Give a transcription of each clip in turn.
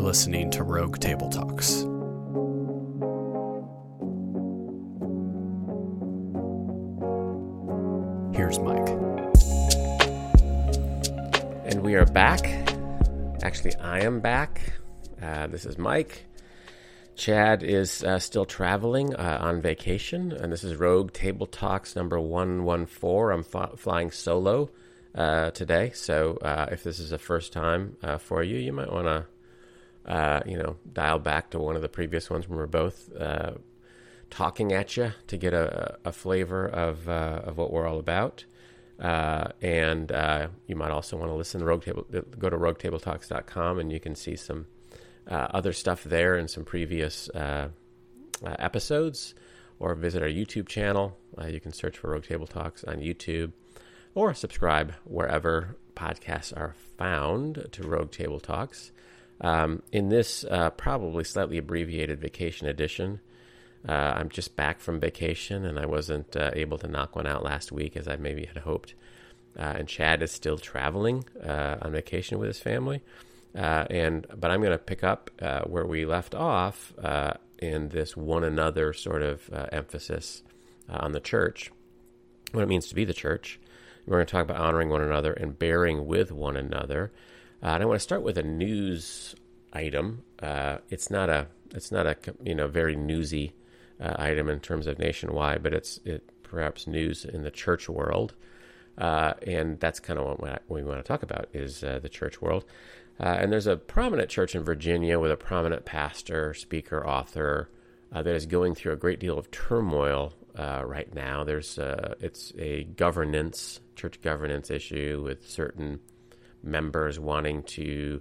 Listening to Rogue Table Talks. Here's Mike. And we are back. Actually, I am back. Uh, this is Mike. Chad is uh, still traveling uh, on vacation, and this is Rogue Table Talks number 114. I'm f- flying solo uh, today, so uh, if this is the first time uh, for you, you might want to, uh, you know, dial back to one of the previous ones when we're both talking at you to get a, a flavor of of what we're all about. and you might also want to listen to Rogue Table. Go to RogueTableTalks.com, and you can see some uh, other stuff there and some previous uh, uh, episodes, or visit our YouTube channel. Uh, you can search for Rogue Table Talks on YouTube, or subscribe wherever podcasts are found to Rogue Table Talks. Um, in this uh, probably slightly abbreviated vacation edition, uh, I'm just back from vacation and I wasn't able to knock one out last week as I maybe had hoped. and Chad is still traveling on vacation with his family. Uh, and but I'm going to pick up uh, where we left off uh, in this one another sort of uh, emphasis uh, on the church, what it means to be the church. We're going to talk about honoring one another and bearing with one another. Uh, and I want to start with a news item. it's not a it's not a you know very newsy item in terms of nationwide, but it's it, perhaps news in the church world. and that's kind of what we want to talk about is the church world. Uh, and there's a prominent church in Virginia with a prominent pastor, speaker, author uh, that is going through a great deal of turmoil uh, right now. There's uh, it's a governance, church governance issue with certain members wanting to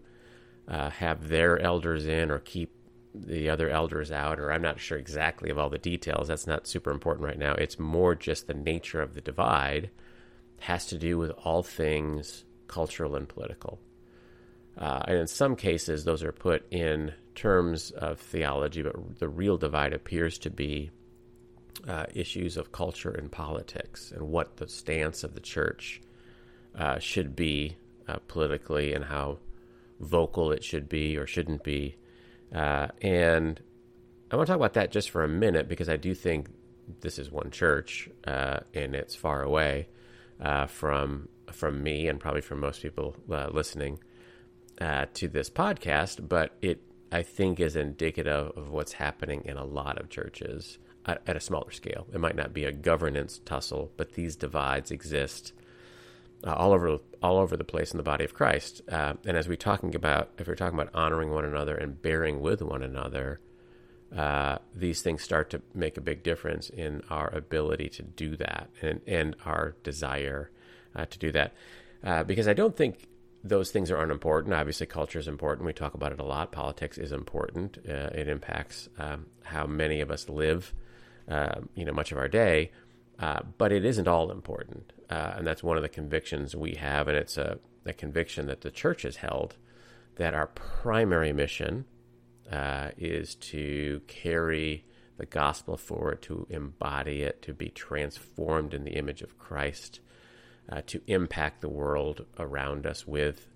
uh, have their elders in or keep the other elders out, or I'm not sure exactly of all the details. That's not super important right now. It's more just the nature of the divide has to do with all things cultural and political. Uh, and in some cases, those are put in terms of theology, but the real divide appears to be uh, issues of culture and politics and what the stance of the church uh, should be uh, politically and how vocal it should be or shouldn't be. Uh, and I want to talk about that just for a minute because I do think this is one church uh, and it's far away from from me and probably from most people listening uh, to this podcast, but it I think is indicative of what's happening in a lot of churches at, at a smaller scale. It might not be a governance tussle, but these divides exist uh, all over all over the place in the body of Christ. Uh, and as we're talking about, if we're talking about honoring one another and bearing with one another, uh, these things start to make a big difference in our ability to do that and and our desire uh, to do that. Uh, because I don't think those things are unimportant. Obviously, culture is important. We talk about it a lot. Politics is important. Uh, it impacts um, how many of us live, you know, much of our day. Uh, but it isn't all important, uh, and that's one of the convictions we have, and it's a, a conviction that the church has held that our primary mission uh, is to carry the gospel forward, to embody it, to be transformed in the image of Christ uh, to impact the world around us with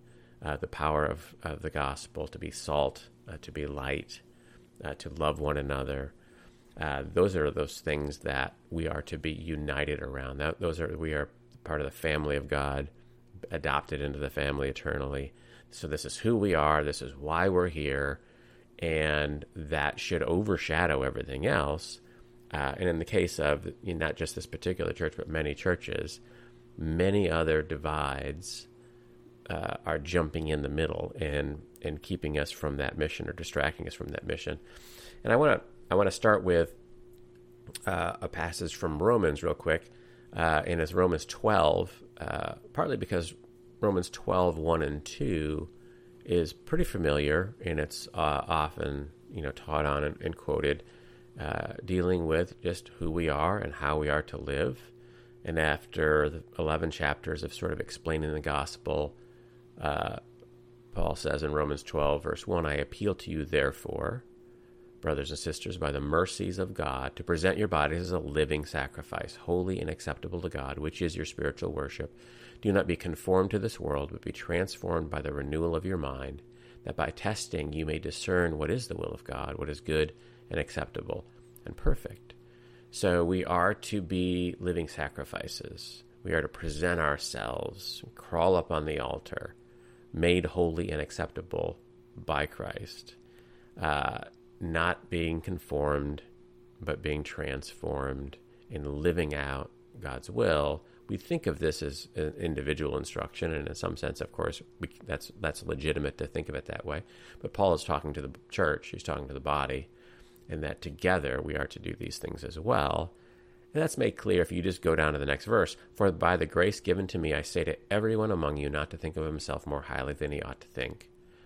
uh, the power of, of, the gospel, to be salt, to be light, to love one another. Uh, those are those things that we are to be united around. That, those are we are part of the family of God, adopted into the family eternally. So this is who we are. This is why we're here, and that should overshadow everything else. Uh, and in the case of you know, not just this particular church, but many churches, many other divides uh, are jumping in the middle and and keeping us from that mission or distracting us from that mission. And I want to I want to start with uh, a passage from Romans real quick, uh, and it's Romans 12, uh, partly because Romans 12, 1 and 2 is pretty familiar and it's uh, often you know taught on and, and quoted, uh, dealing with just who we are and how we are to live. And after the 11 chapters of sort of explaining the gospel, uh, Paul says in Romans 12, verse 1 I appeal to you, therefore, brothers and sisters, by the mercies of God, to present your bodies as a living sacrifice, holy and acceptable to God, which is your spiritual worship. Do not be conformed to this world, but be transformed by the renewal of your mind, that by testing you may discern what is the will of God, what is good and acceptable and perfect. So we are to be living sacrifices. We are to present ourselves, crawl up on the altar, made holy and acceptable by Christ, uh, not being conformed, but being transformed in living out God's will. We think of this as individual instruction, and in some sense, of course, we, that's that's legitimate to think of it that way. But Paul is talking to the church; he's talking to the body, and that together we are to do these things as well. And that's made clear if you just go down to the next verse. For by the grace given to me, I say to everyone among you not to think of himself more highly than he ought to think,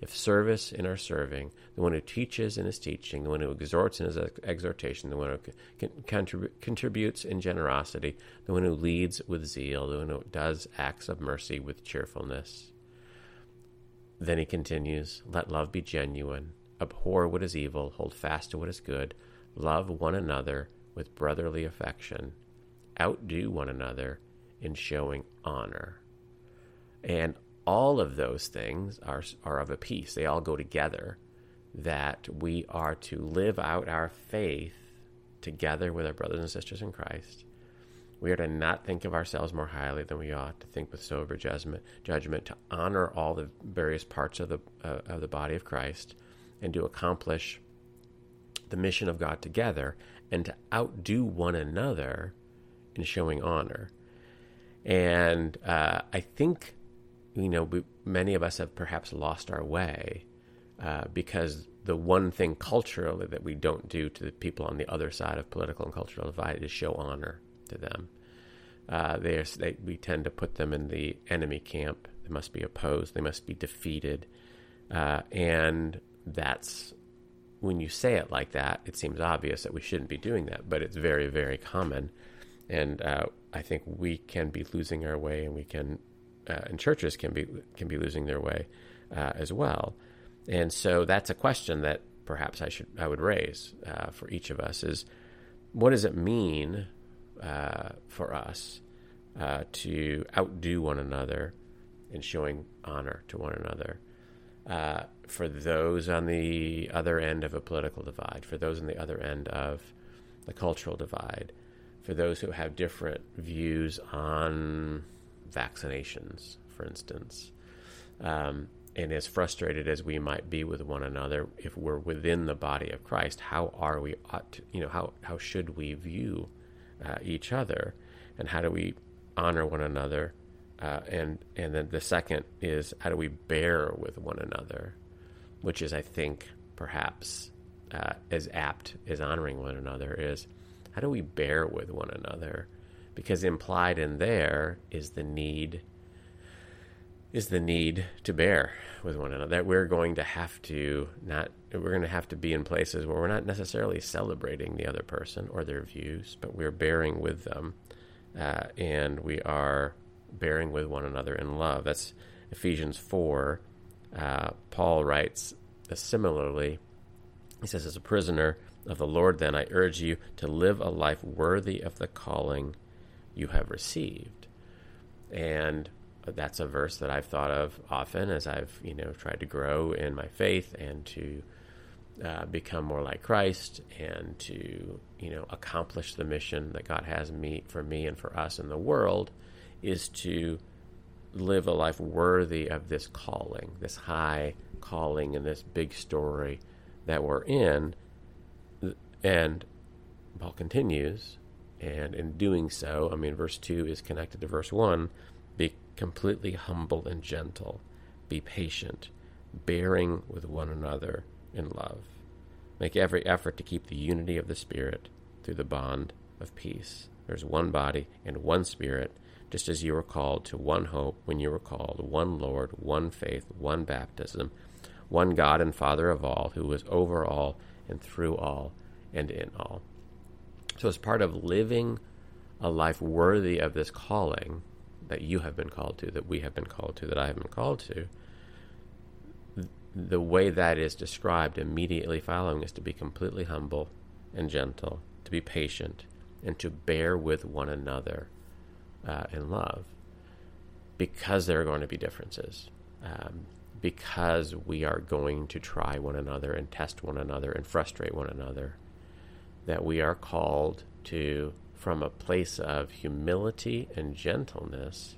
if service in our serving, the one who teaches in his teaching, the one who exhorts in his exhortation, the one who contrib- contributes in generosity, the one who leads with zeal, the one who does acts of mercy with cheerfulness. Then he continues, Let love be genuine, abhor what is evil, hold fast to what is good, love one another with brotherly affection, outdo one another in showing honor. And all of those things are, are of a piece. They all go together. That we are to live out our faith together with our brothers and sisters in Christ. We are to not think of ourselves more highly than we ought, to think with sober judgment, judgment to honor all the various parts of the, uh, of the body of Christ, and to accomplish the mission of God together, and to outdo one another in showing honor. And uh, I think you know, we, many of us have perhaps lost our way uh, because the one thing culturally that we don't do to the people on the other side of political and cultural divide is show honor to them. Uh, they, are, they we tend to put them in the enemy camp. They must be opposed. They must be defeated, uh, and that's when you say it like that. It seems obvious that we shouldn't be doing that, but it's very, very common, and uh, I think we can be losing our way, and we can uh, and churches can be can be losing their way uh, as well. And so that's a question that perhaps I should I would raise uh, for each of us is what does it mean uh, for us uh, to outdo one another in showing honor to one another? Uh, for those on the other end of a political divide, for those on the other end of the cultural divide, for those who have different views on vaccinations, for instance. Um, and as frustrated as we might be with one another, if we're within the body of Christ, how are we ought to, you know, how, how should we view uh, each other? And how do we honor one another? Uh, and, and then the second is how do we bear with one another? Which is, I think, perhaps uh, as apt as honoring one another is how do we bear with one another? Because implied in there is the need is the need to bear with one another that we're going to have to not we're going to have to be in places where we're not necessarily celebrating the other person or their views but we're bearing with them uh, and we are bearing with one another in love. That's ephesians 4 uh, paul writes similarly. He says as a prisoner of the lord then i urge you to live a life worthy of the calling you have received. And that's a verse that I've thought of often as I've, you know, tried to grow in my faith and to uh, become more like Christ and to, you know, accomplish the mission that God has me for me and for us in the world is to live a life worthy of this calling, this high calling and this big story that we're in. And Paul continues, and in doing so, I mean, verse 2 is connected to verse 1 be completely humble and gentle, be patient, bearing with one another in love. Make every effort to keep the unity of the Spirit through the bond of peace. There's one body and one Spirit, just as you were called to one hope when you were called, one Lord, one faith, one baptism, one God and Father of all, who is over all and through all and in all. So, as part of living a life worthy of this calling, that you have been called to, that we have been called to, that I have been called to, the way that is described immediately following is to be completely humble and gentle, to be patient, and to bear with one another uh, in love because there are going to be differences. Um, because we are going to try one another and test one another and frustrate one another, that we are called to, from a place of humility and gentleness,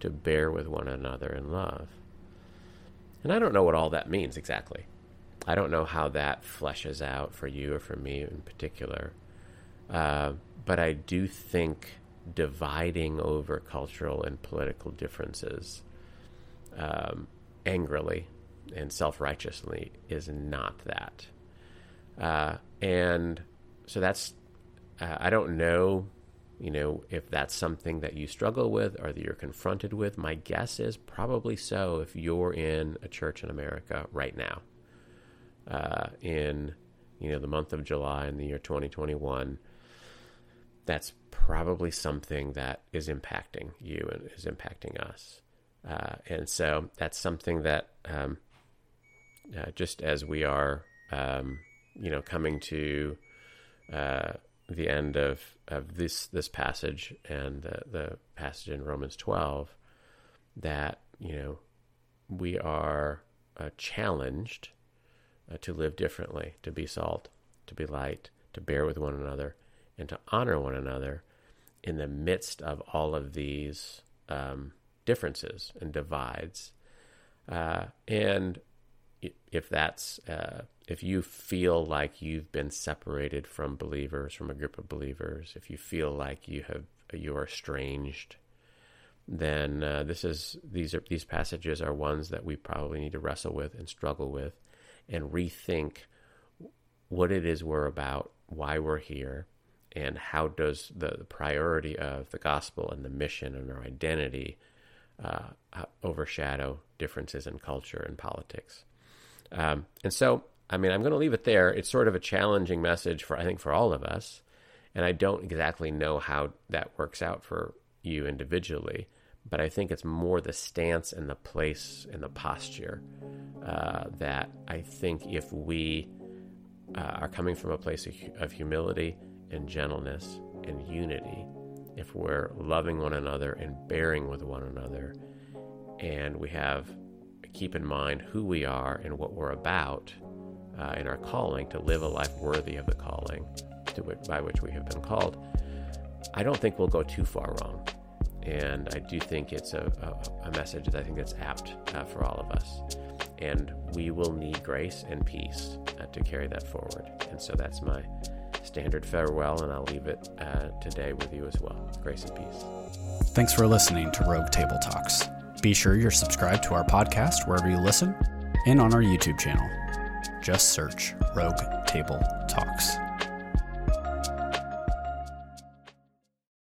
to bear with one another in love. And I don't know what all that means exactly. I don't know how that fleshes out for you or for me in particular. Uh, but I do think dividing over cultural and political differences um, angrily and self righteously is not that. Uh, and so that's, uh, I don't know, you know, if that's something that you struggle with or that you're confronted with. My guess is probably so if you're in a church in America right now, uh, in, you know, the month of July in the year 2021. That's probably something that is impacting you and is impacting us. Uh, and so that's something that um, uh, just as we are, um, you know, coming to uh, the end of, of this this passage and the, the passage in Romans 12, that, you know, we are uh, challenged uh, to live differently, to be salt, to be light, to bear with one another, and to honor one another in the midst of all of these um, differences and divides. Uh, and if that's uh, if you feel like you've been separated from believers, from a group of believers, if you feel like you have you are estranged, then uh, this is these are these passages are ones that we probably need to wrestle with and struggle with, and rethink what it is we're about, why we're here, and how does the, the priority of the gospel and the mission and our identity uh, overshadow differences in culture and politics. Um, and so, I mean, I'm going to leave it there. It's sort of a challenging message for, I think, for all of us. And I don't exactly know how that works out for you individually, but I think it's more the stance and the place and the posture uh, that I think if we uh, are coming from a place of, of humility and gentleness and unity, if we're loving one another and bearing with one another, and we have keep in mind who we are and what we're about uh, in our calling to live a life worthy of the calling which, by which we have been called, I don't think we'll go too far wrong. And I do think it's a, a, a message that I think that's apt uh, for all of us. And we will need grace and peace uh, to carry that forward. And so that's my standard farewell, and I'll leave it uh, today with you as well. Grace and peace. Thanks for listening to Rogue Table Talks. Be sure you're subscribed to our podcast wherever you listen and on our YouTube channel. Just search Rogue Table Talks.